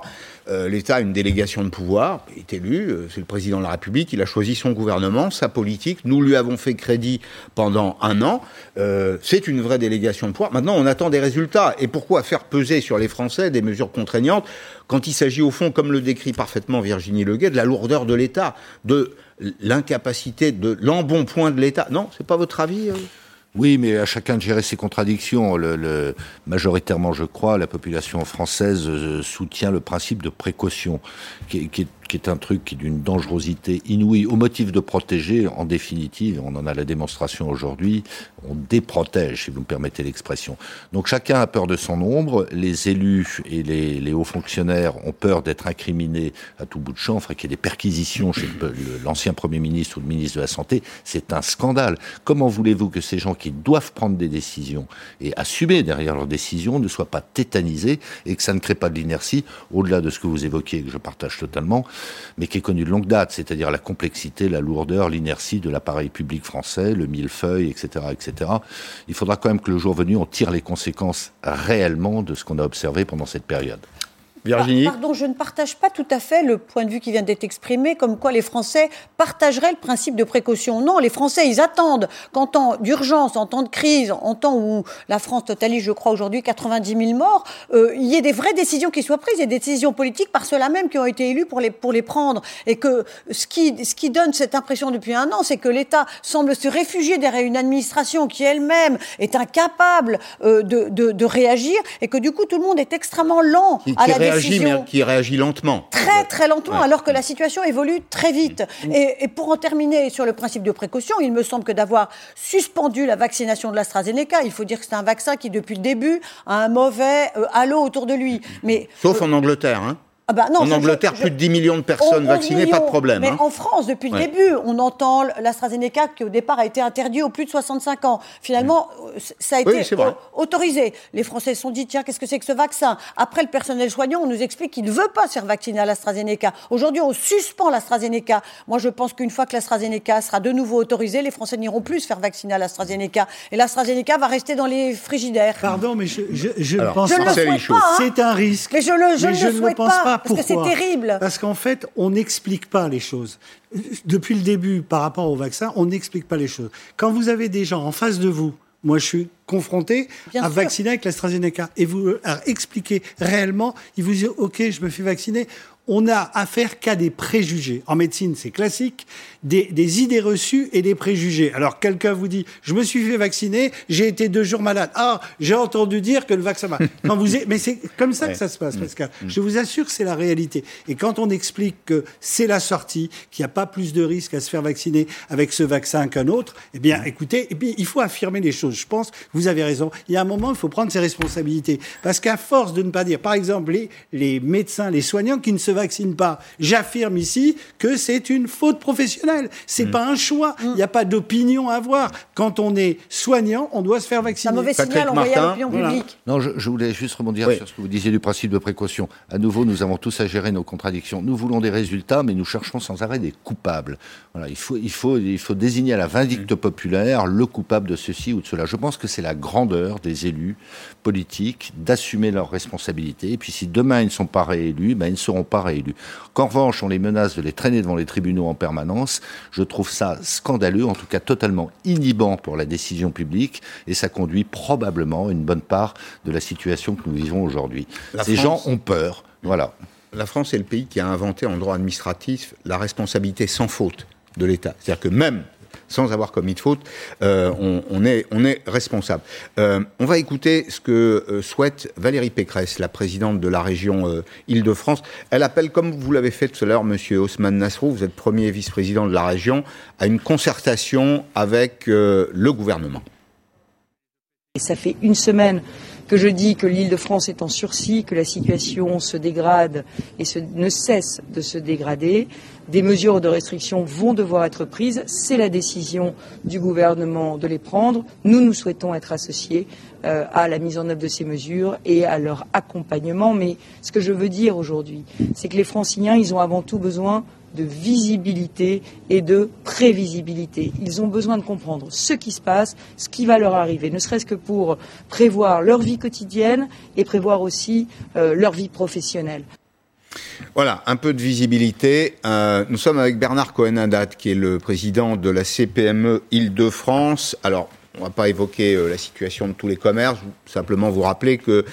euh, L'État a une délégation de pouvoir, il est élu, euh, c'est le président de la République, il a choisi son gouvernement, sa politique, nous lui avons fait crédit pendant un an, euh, c'est une vraie délégation de pouvoir. Maintenant, on attend des résultats. Et pourquoi faire peser sur les Français des mesures contraignantes quand il s'agit au fond, comme le décrit parfaitement Virginie Leguet, de la lourdeur de l'État, de l'incapacité, de l'embonpoint de l'État? Non, c'est pas votre avis oui, mais à chacun de gérer ses contradictions. Le, majoritairement, je crois, la population française euh, soutient le principe de précaution, qui est un truc qui d'une dangerosité inouïe, au motif de protéger, en définitive, on en a la démonstration aujourd'hui, on déprotège, si vous me permettez l'expression. Donc chacun a peur de son ombre, les élus et les, hauts fonctionnaires ont peur d'être incriminés à tout bout de champ, qu'il y ait des perquisitions chez l'ancien Premier ministre ou le ministre de la Santé, c'est un scandale. Comment voulez-vous que ces gens qu'ils doivent prendre des décisions et assumer derrière leurs décisions ne soient pas tétanisés et que ça ne crée pas de l'inertie, au-delà de ce que vous évoquiez, que je partage totalement, mais qui est connu de longue date, c'est-à-dire la complexité, la lourdeur, l'inertie de l'appareil public français, le millefeuille, etc., etc. Il faudra quand même que le jour venu, on tire les conséquences réellement de ce qu'on a observé pendant cette période. Virginie Pardon, je ne partage pas tout à fait le point de vue qui vient d'être exprimé, comme quoi les Français partageraient le principe de précaution. Non, les Français, ils attendent qu'en temps d'urgence, en temps de crise, en temps où la France totalise, je crois, aujourd'hui 90 000 morts, euh, il y ait des vraies décisions qui soient prises, et des décisions politiques par ceux-là même qui ont été élus pour les, pour les prendre. Et que ce qui, ce qui donne cette impression depuis un an, c'est que l'État semble se réfugier derrière une administration qui elle-même est incapable euh, de, de, de, réagir, et que du coup, tout le monde est extrêmement lent à la réagit, mais qui réagit lentement. Très très lentement, Ouais. alors que la situation évolue très vite. Et, et pour en terminer sur le principe de précaution, il me semble que d'avoir suspendu la vaccination de l'AstraZeneca, il faut dire que c'est un vaccin qui depuis le début a un mauvais euh, halo autour de lui. Mais Sauf en Angleterre. Hein. Ah bah non, en Angleterre, je- plus de 10 millions de personnes 11 vaccinées, pas de problème. Mais hein. en France, depuis Ouais. le début, on entend l'AstraZeneca qui au départ a été interdit aux plus de 65 ans. Finalement, euh, ça a Oui, été euh, autorisé. Les Français se sont dit, tiens, qu'est-ce que c'est que ce vaccin? Après, le personnel soignant, on nous explique qu'il ne veut pas se faire vacciner à l'AstraZeneca. Aujourd'hui, on suspend l'AstraZeneca. Moi, je pense qu'une fois que l'AstraZeneca sera de nouveau autorisé, les Français n'iront plus se faire vacciner à l'AstraZeneca. Et l'AstraZeneca va rester dans les frigidaires. Pardon, mais je, je, je ne Alors, pense le pas. hein. C'est un risque. Mais je, le, je Mais ne je le souhaite pense pas. Parce que c'est terrible. Parce qu'en fait, on n'explique pas les choses. Depuis le début, par rapport au vaccin, on n'explique pas les choses. Quand vous avez des gens en face de vous, moi je suis confronté Bien à sûr. vacciner avec l'AstraZeneca, et vous leur expliquez réellement, ils vous disent OK, je me fais vacciner. On a affaire qu'à des préjugés. En médecine, c'est classique, des, des idées reçues et des préjugés. Alors quelqu'un vous dit, je me suis fait vacciner, j'ai été deux jours malade. Ah, j'ai entendu dire que le vaccin va. Quand vous, mais c'est comme ça Ouais. que ça se passe, Pascal. Je vous assure que c'est la réalité. Et quand on explique que c'est la sortie, qu'il n'y a pas plus de risque à se faire vacciner avec ce vaccin qu'un autre, eh bien, écoutez, et puis il faut affirmer les choses. Je pense, vous avez raison. Il y a un moment, il faut prendre ses responsabilités. Parce qu'à force de ne pas dire, par exemple, les, les médecins, les soignants qui ne se vaccinent pas, j'affirme ici que c'est une faute professionnelle. C'est Mm. pas un choix. Il n'y a pas d'opinion à avoir. Quand on est soignant, on doit se faire C'est un vacciner. mauvais Patrick signal envoyé à l'opinion voilà. publique. Non, je, je voulais juste rebondir Oui. sur ce que vous disiez du principe de précaution. À nouveau, nous avons tous à gérer nos contradictions. Nous voulons des résultats, mais nous cherchons sans arrêt des coupables. Voilà, il faut, il faut, il faut désigner à la vindicte populaire le coupable de ceci ou de cela. Je pense que c'est la grandeur des élus politiques d'assumer leurs responsabilités. Et puis, si demain ils ne sont pas réélus, ben, ils ne seront pas réélus. Qu'en revanche, on les menace de les traîner devant les tribunaux en permanence, je trouve ça scandaleux, en tout cas totalement inhibant pour la décision publique, et ça conduit probablement une bonne part de la situation que nous vivons aujourd'hui. Ces France- gens ont peur. Voilà. La France est le pays qui a inventé en droit administratif la responsabilité sans faute de l'État. C'est-à-dire que même sans avoir commis de faute, euh, on, est, on est responsable. Euh, on va écouter ce que euh, souhaite Valérie Pécresse, la présidente de la région Île-de-France. Elle appelle, comme vous l'avez fait tout à l'heure, Monsieur Haussmann Nasrou, vous êtes premier vice-président de la région, à une concertation avec le gouvernement. Et ça fait une semaine que je dis que l'île de France est en sursis, que la situation se dégrade et ne cesse de se dégrader. Des mesures de restriction vont devoir être prises. C'est la décision du gouvernement de les prendre. Nous, nous souhaitons être associés euh, à la mise en œuvre de ces mesures et à leur accompagnement. Mais ce que je veux dire aujourd'hui, c'est que les franciliens, ils ont avant tout besoin de visibilité et de prévisibilité. Ils ont besoin de comprendre ce qui se passe, ce qui va leur arriver, ne serait-ce que pour prévoir leur vie quotidienne et prévoir aussi euh, leur vie professionnelle. Voilà, un peu de visibilité. Euh, nous sommes avec Bernard Cohen-Haddad, qui est le président de la CPME Île-de-France. Alors, on va pas évoquer euh, la situation de tous les commerces, simplement vous rappeler que,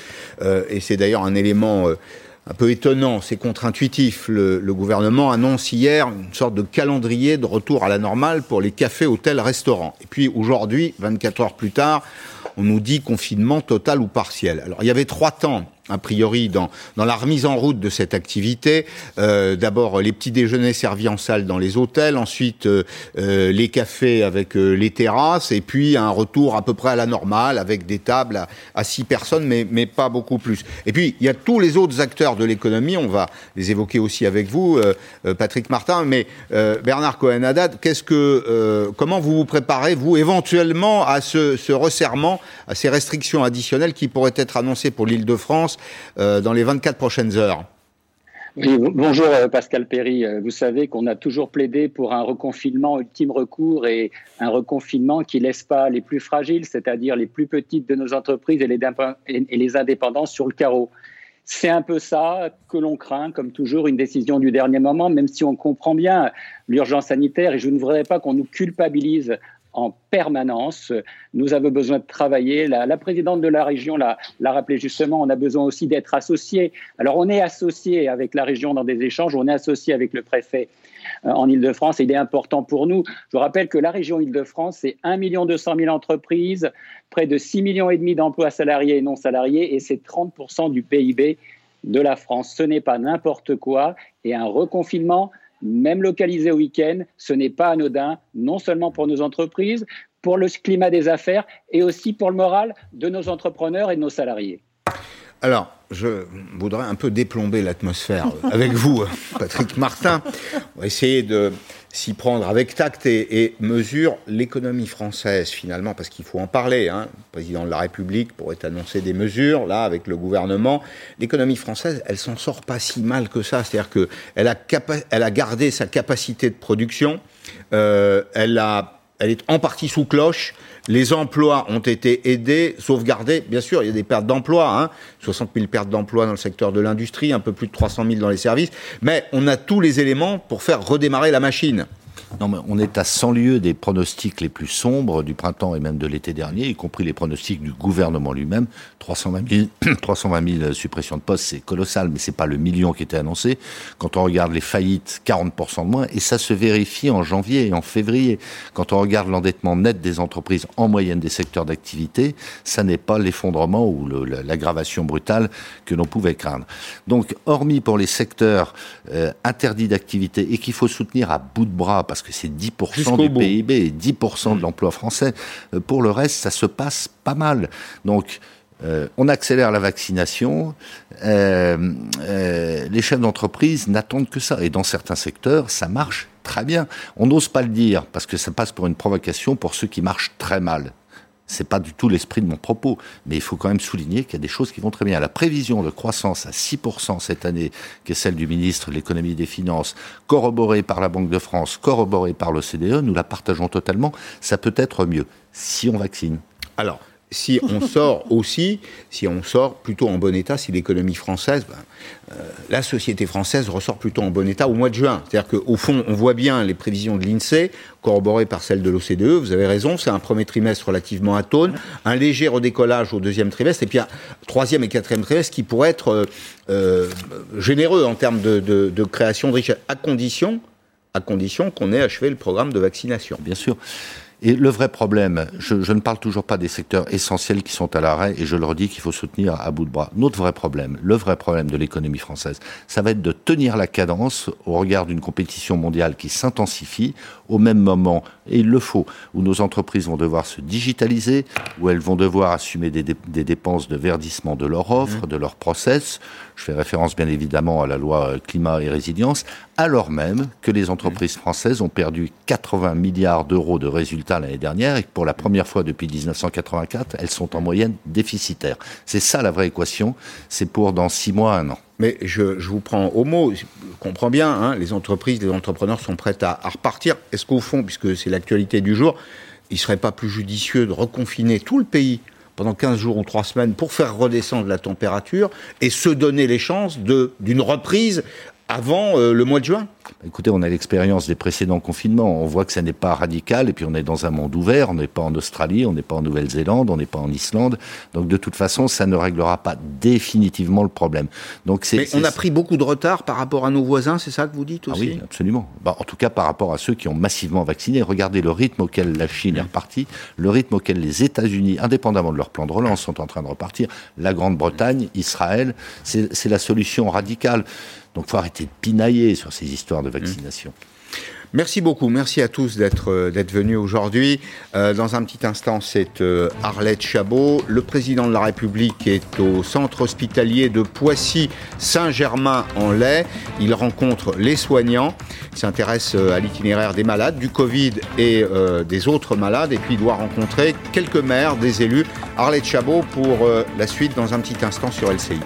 et c'est d'ailleurs un élément un peu étonnant, c'est contre-intuitif, le, le gouvernement annonce hier une sorte de calendrier de retour à la normale pour les cafés, hôtels, restaurants. Et puis aujourd'hui, 24 heures plus tard, on nous dit confinement total ou partiel. Alors il y avait trois temps a priori dans, dans la remise en route de cette activité. Euh, D'abord les petits déjeuners servis en salle dans les hôtels, ensuite euh, euh, les cafés avec euh, les terrasses, et puis un retour à peu près à la normale avec des tables à, à six personnes, mais, mais pas beaucoup plus. Et puis il y a tous les autres acteurs de l'économie, on va les évoquer aussi avec vous, euh, Patrick Martin, mais Bernard Cohen-Haddad, qu'est-ce que, comment vous vous préparez, vous, éventuellement, à ce, ce resserrement, à ces restrictions additionnelles qui pourraient être annoncées pour l'Île-de-France euh, dans les 24 prochaines heures oui, bonjour euh, Pascal Perry. Euh, vous savez qu'on a toujours plaidé pour un reconfinement ultime recours et un reconfinement qui laisse pas les plus fragiles, c'est-à-dire les plus petites de nos entreprises et les, et les indépendants sur le carreau. C'est un peu ça que l'on craint, comme toujours, une décision du dernier moment, même si on comprend bien l'urgence sanitaire et je ne voudrais pas qu'on nous culpabilise en permanence. Nous avons besoin de travailler. La, présidente de la région l'a rappelé justement, on a besoin aussi d'être associés. Alors on est associé avec la région dans des échanges, on est associé avec le préfet euh, en Ile-de-France. Il est important pour nous. Je rappelle que la région Ile-de-France, c'est 1 200 000 entreprises, près de 6 millions d'emplois salariés et non salariés, et c'est 30% du PIB de la France. Ce n'est pas n'importe quoi. Et un reconfinement, même localisé au week-end, ce n'est pas anodin, non seulement pour nos entreprises, pour le climat des affaires et aussi pour le moral de nos entrepreneurs et de nos salariés. Alors, je voudrais un peu déplomber l'atmosphère avec vous, Patrick Martin. On va essayer de s'y prendre avec tact et, et mesure l'économie française, finalement, parce qu'il faut en parler. Hein. Le président de la République pourrait annoncer des mesures, là, avec le gouvernement. L'économie française, elle s'en sort pas si mal que ça. C'est-à-dire qu'elle a, a gardé sa capacité de production, euh, elle, a, elle est en partie sous cloche, les emplois ont été aidés, sauvegardés. Bien sûr, il y a des pertes d'emplois, hein, 60 000 pertes d'emplois dans le secteur de l'industrie, un peu plus de 300 000 dans les services, mais on a tous les éléments pour faire redémarrer la machine. Non, mais on est à 100 lieues des pronostics les plus sombres du printemps et même de l'été dernier, y compris les pronostics du gouvernement lui-même. 320 000, 320 000 suppressions de postes, c'est colossal, mais c'est pas le million qui était annoncé. Quand on regarde les faillites, 40% de moins, et ça se vérifie en janvier et en février. Quand on regarde l'endettement net des entreprises en moyenne des secteurs d'activité, ça n'est pas l'effondrement ou l'aggravation brutale que l'on pouvait craindre. Donc, hormis pour les secteurs euh, interdits d'activité et qu'il faut soutenir à bout de bras, parce que c'est 10% du bout. PIB et 10% de l'emploi français. Euh, pour le reste, ça se passe pas mal. Donc, euh, on accélère la vaccination. Euh, euh, les chefs d'entreprise n'attendent que ça. Et dans certains secteurs, ça marche très bien. On n'ose pas le dire parce que ça passe pour une provocation pour ceux qui marchent très mal. C'est pas du tout l'esprit de mon propos, mais il faut quand même souligner qu'il y a des choses qui vont très bien. La prévision de croissance à 6% cette année, qui est celle du ministre de l'économie et des finances, corroborée par la Banque de France, corroborée par l'OCDE, nous la partageons totalement. Ça peut être mieux si on vaccine. Alors, si on sort aussi, si on sort plutôt en bon état, si l'économie française, ben, euh, la société française ressort plutôt en bon état au mois de juin. C'est-à-dire qu'au fond, on voit bien les prévisions de l'INSEE, corroborées par celles de l'OCDE, vous avez raison, c'est un premier trimestre relativement atone, un léger redécollage au deuxième trimestre, et puis un troisième et quatrième trimestre qui pourrait être euh, euh, généreux en termes de, de, de création de richesse, à condition, à condition qu'on ait achevé le programme de vaccination. Bien sûr. Et le vrai problème, je, je, ne parle toujours pas des secteurs essentiels qui sont à l'arrêt, et je leur dis qu'il faut soutenir à bout de bras. Notre vrai problème, le vrai problème de l'économie française, ça va être de tenir la cadence au regard d'une compétition mondiale qui s'intensifie au même moment, et il le faut, où nos entreprises vont devoir se digitaliser, où elles vont devoir assumer des, dé des dépenses de verdissement de leur offre, mmh. de leur process. Je fais référence bien évidemment à la loi climat et résilience, alors même que les entreprises françaises ont perdu 80 milliards d'euros de résultats l'année dernière et que pour la première fois depuis 1984, elles sont en moyenne déficitaires. C'est ça la vraie équation, c'est pour dans six mois, un an. Mais je, je, vous prends au mot, je comprends bien, hein, les entreprises, les entrepreneurs sont prêts à, à repartir. Est-ce qu'au fond, puisque c'est l'actualité du jour, il ne serait pas plus judicieux de reconfiner tout le pays pendant 15 jours ou 3 semaines pour faire redescendre la température et se donner les chances d'une reprise avant euh, le mois de juin Écoutez, on a l'expérience des précédents confinements. On voit que ça n'est pas radical et puis on est dans un monde ouvert. On n'est pas en Australie, on n'est pas en Nouvelle-Zélande, on n'est pas en Islande. Donc de toute façon, ça ne réglera pas définitivement le problème. Donc c'est. Mais on a pris beaucoup de retard par rapport à nos voisins, c'est ça que vous dites aussi ah Oui, absolument. Bah, en tout cas, par rapport à ceux qui ont massivement vacciné. Regardez le rythme auquel la Chine est repartie, le rythme auquel les États-Unis, indépendamment de leur plan de relance, sont en train de repartir. La Grande-Bretagne, Israël, c'est la solution radicale. Donc il faut arrêter de pinailler sur ces histoires de vaccination. Merci beaucoup, merci à tous d'être euh, d'être venus aujourd'hui. Euh, dans un petit instant, c'est euh, Arlette Chabot. Le président de la République est au centre hospitalier de Poissy-Saint-Germain-en-Laye. Il rencontre les soignants, s'intéresse à l'itinéraire des malades, du Covid et des autres malades, et puis il doit rencontrer quelques maires, des élus. Arlette Chabot pour la suite dans un petit instant sur LCI.